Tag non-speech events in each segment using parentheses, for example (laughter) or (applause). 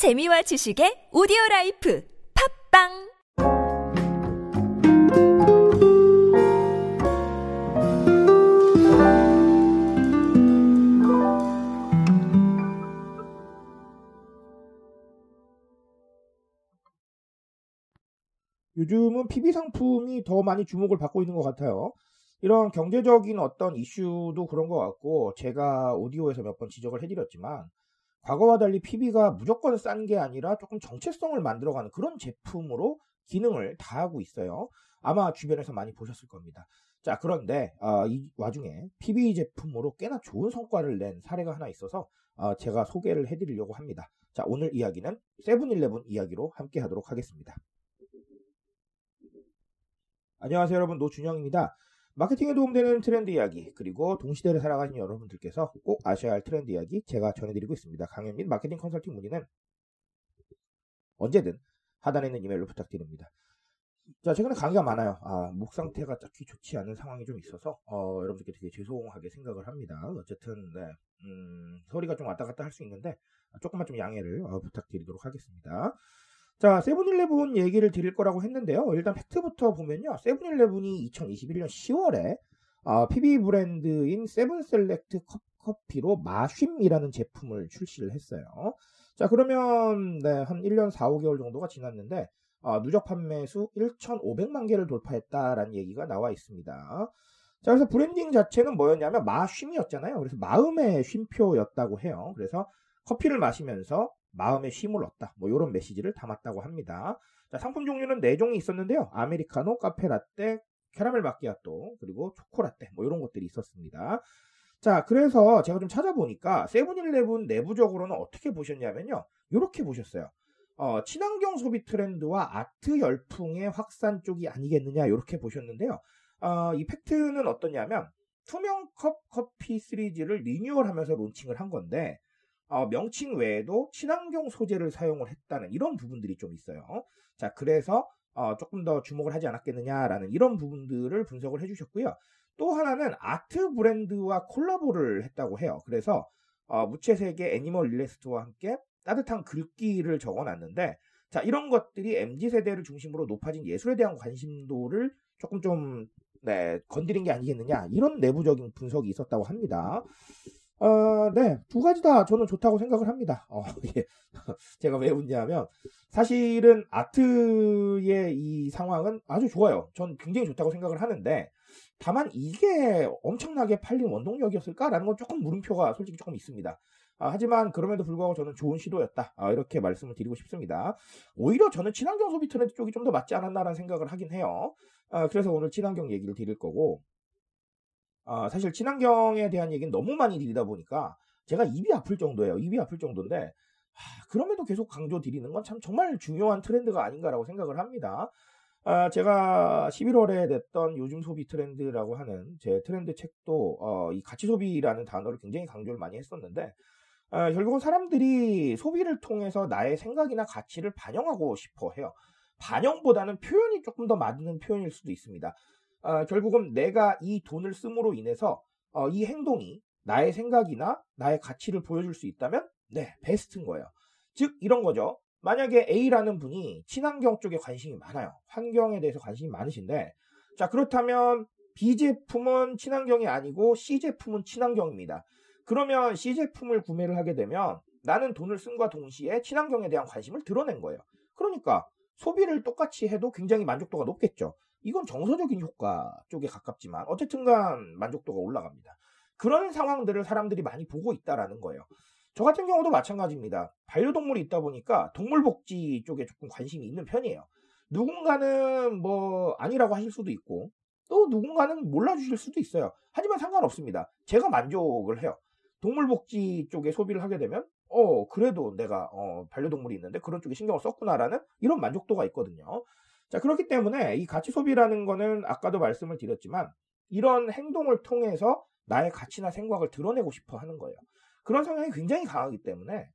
재미와 지식의 오디오 라이프 팟빵 요즘은 PB 상품이 더 많이 주목을 받고 있는 것 같아요. 이런 경제적인 어떤 이슈도 그런 것 같고, 제가 오디오에서 몇 번 지적을 해드렸지만, 과거와 달리 PB가 무조건 싼 게 아니라 조금 정체성을 만들어가는 그런 제품으로 기능을 다하고 있어요. 아마 주변에서 많이 보셨을 겁니다. 자, 그런데 어, 이 와중에 PB 제품으로 꽤나 좋은 성과를 낸 사례가 하나 있어서 어, 제가 소개를 해드리려고 합니다. 자, 오늘 이야기는 세븐일레븐 이야기로 함께 하도록 하겠습니다. 안녕하세요 여러분 노준영입니다. 마케팅에 도움되는 트렌드 이야기 그리고 동시대를 살아가신 여러분들께서 꼭 아셔야 할 트렌드 이야기 제가 전해드리고 있습니다. 강연 및 마케팅 컨설팅 문의는 언제든 하단에 있는 이메일로 부탁드립니다. 자 최근에 강의가 많아요. 아, 목 상태가 딱히 좋지 않은 상황이 좀 있어서 어, 여러분들께 되게 죄송하게 생각을 합니다. 어쨌든 네, 음, 소리가 좀 왔다 갔다 할 수 있는데 조금만 좀 양해를 어, 부탁드리도록 하겠습니다. 자, 세븐일레븐 얘기를 드릴 거라고 했는데요. 일단 팩트부터 보면요. 세븐일레븐이 2021년 10월에 어, PB 브랜드인 세븐셀렉트 커피로 마쉼이라는 제품을 출시를 했어요. 자, 그러면 네, 한 1년 4, 5개월 정도가 지났는데 어, 누적 판매 수 1,500만 개를 돌파했다라는 얘기가 나와 있습니다. 자, 그래서 브랜딩 자체는 뭐였냐면 마쉼이었잖아요. 그래서 마음의 쉼표였다고 해요. 그래서 커피를 마시면서 마음의 쉼을 얻다. 뭐 이런 메시지를 담았다고 합니다. 자, 상품 종류는 4종이 있었는데요. 아메리카노, 카페라떼, 캐러멜 마키아또, 그리고 초코라떼 뭐 이런 것들이 있었습니다. 자, 그래서 제가 좀 찾아보니까 세븐일레븐 내부적으로는 어떻게 보셨냐면요. 이렇게 보셨어요. 어, 친환경 소비 트렌드와 아트 열풍의 확산 쪽이 아니겠느냐 이렇게 보셨는데요. 어, 이 팩트는 어떠냐면 투명 컵 커피 시리즈를 리뉴얼하면서 론칭을 한 건데 어, 명칭 외에도 친환경 소재를 사용을 했다는 이런 부분들이 좀 있어요. 자, 그래서 어, 조금 더 주목을 하지 않았겠느냐라는 이런 부분들을 분석을 해주셨고요. 또 하나는 아트 브랜드와 콜라보를 했다고 해요. 그래서 어, 무채색의 애니멀 일레스트와 함께 따뜻한 글귀를 적어놨는데 자 이런 것들이 mz 세대를 중심으로 높아진 예술에 대한 관심도를 조금 좀 네, 건드린 게 아니겠느냐 이런 내부적인 분석이 있었다고 합니다. 어, 네, 두 가지 다 저는 좋다고 생각을 합니다. 어, (laughs) 예. 제가 왜 웃냐면, 사실은 아트의 이 상황은 아주 좋아요. 전 굉장히 좋다고 생각을 하는데, 다만 이게 엄청나게 팔린 원동력이었을까라는 건 조금 물음표가 솔직히 조금 있습니다. 아, 하지만 그럼에도 불구하고 저는 좋은 시도였다. 아, 이렇게 말씀을 드리고 싶습니다. 오히려 저는 친환경 소비 트렌드 쪽이 좀 더 맞지 않았나라는 생각을 하긴 해요. 아, 그래서 오늘 친환경 얘기를 드릴 거고, 아, 사실 친환경에 대한 얘기는 너무 많이 드리다 보니까 제가 입이 아플 정도예요. 입이 아플 정도인데 하, 그럼에도 계속 강조 드리는 건 참 정말 중요한 트렌드가 아닌가라고 생각을 합니다. 아, 제가 11월에 냈던 요즘 소비 트렌드라고 하는 제 트렌드 책도 어, 이 가치 소비라는 단어를 굉장히 강조를 많이 했었는데 아, 결국은 사람들이 소비를 통해서 나의 생각이나 가치를 반영하고 싶어 해요. 반영보다는 표현이 조금 더 맞는 표현일 수도 있습니다. 어, 결국은 내가 이 돈을 씀으로 인해서 어, 이 행동이 나의 생각이나 나의 가치를 보여줄 수 있다면 네 베스트인 거예요. 즉 이런 거죠. 만약에 A라는 분이 친환경 쪽에 관심이 많아요. 환경에 대해서 관심이 많으신데 자 그렇다면 B 제품은 친환경이 아니고 C 제품은 친환경입니다. 그러면 C 제품을 구매를 하게 되면 나는 돈을 쓴과 동시에 친환경에 대한 관심을 드러낸 거예요. 그러니까 소비를 똑같이 해도 굉장히 만족도가 높겠죠. 이건 정서적인 효과 쪽에 가깝지만 어쨌든간 만족도가 올라갑니다. 그런 상황들을 사람들이 많이 보고 있다라는 거예요. 저 같은 경우도 마찬가지입니다. 반려동물이 있다 보니까 동물복지 쪽에 조금 관심이 있는 편이에요. 누군가는 뭐 아니라고 하실 수도 있고 또 누군가는 몰라주실 수도 있어요. 하지만 상관없습니다. 제가 만족을 해요. 동물복지 쪽에 소비를 하게 되면 어 그래도 내가 어, 반려동물이 있는데 그런 쪽에 신경을 썼구나라는 이런 만족도가 있거든요. 자, 그렇기 때문에 이 가치 소비라는 거는 아까도 말씀을 드렸지만 이런 행동을 통해서 나의 가치나 생각을 드러내고 싶어 하는 거예요. 그런 성향이 굉장히 강하기 때문에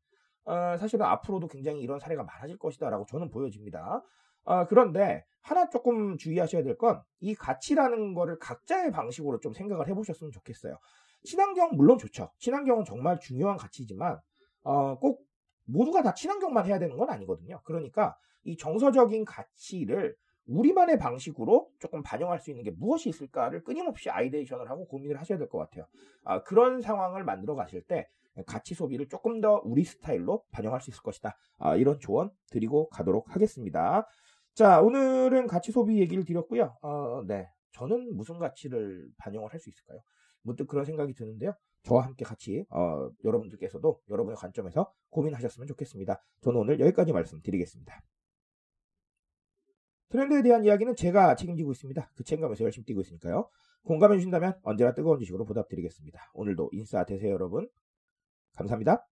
어, 사실은 앞으로도 굉장히 이런 사례가 많아질 것이다라고 저는 보여집니다. 어, 그런데 하나 조금 주의하셔야 될 건 이 가치라는 거를 각자의 방식으로 좀 생각을 해보셨으면 좋겠어요. 친환경 물론 좋죠. 친환경은 정말 중요한 가치지만 어, 꼭 모두가 다 친환경만 해야 되는 건 아니거든요. 그러니까 이 정서적인 가치를 우리만의 방식으로 조금 반영할 수 있는 게 무엇이 있을까를 끊임없이 아이데이션을 하고 고민을 하셔야 될 것 같아요. 아, 그런 상황을 만들어 가실 때 가치 소비를 조금 더 우리 스타일로 반영할 수 있을 것이다. 아, 이런 조언 드리고 가도록 하겠습니다. 자, 오늘은 가치 소비 얘기를 드렸고요. 어, 네. 저는 무슨 가치를 반영을 할 수 있을까요? 문득 그런 생각이 드는데요. 저와 함께 같이 어, 여러분들께서도 여러분의 관점에서 고민하셨으면 좋겠습니다. 저는 오늘 여기까지 말씀드리겠습니다. 트렌드에 대한 이야기는 제가 책임지고 있습니다. 그 책임감에서 열심히 뛰고 있으니까요. 공감해 주신다면 언제나 뜨거운 지식으로 보답드리겠습니다. 오늘도 인싸 되세요 여러분. 감사합니다.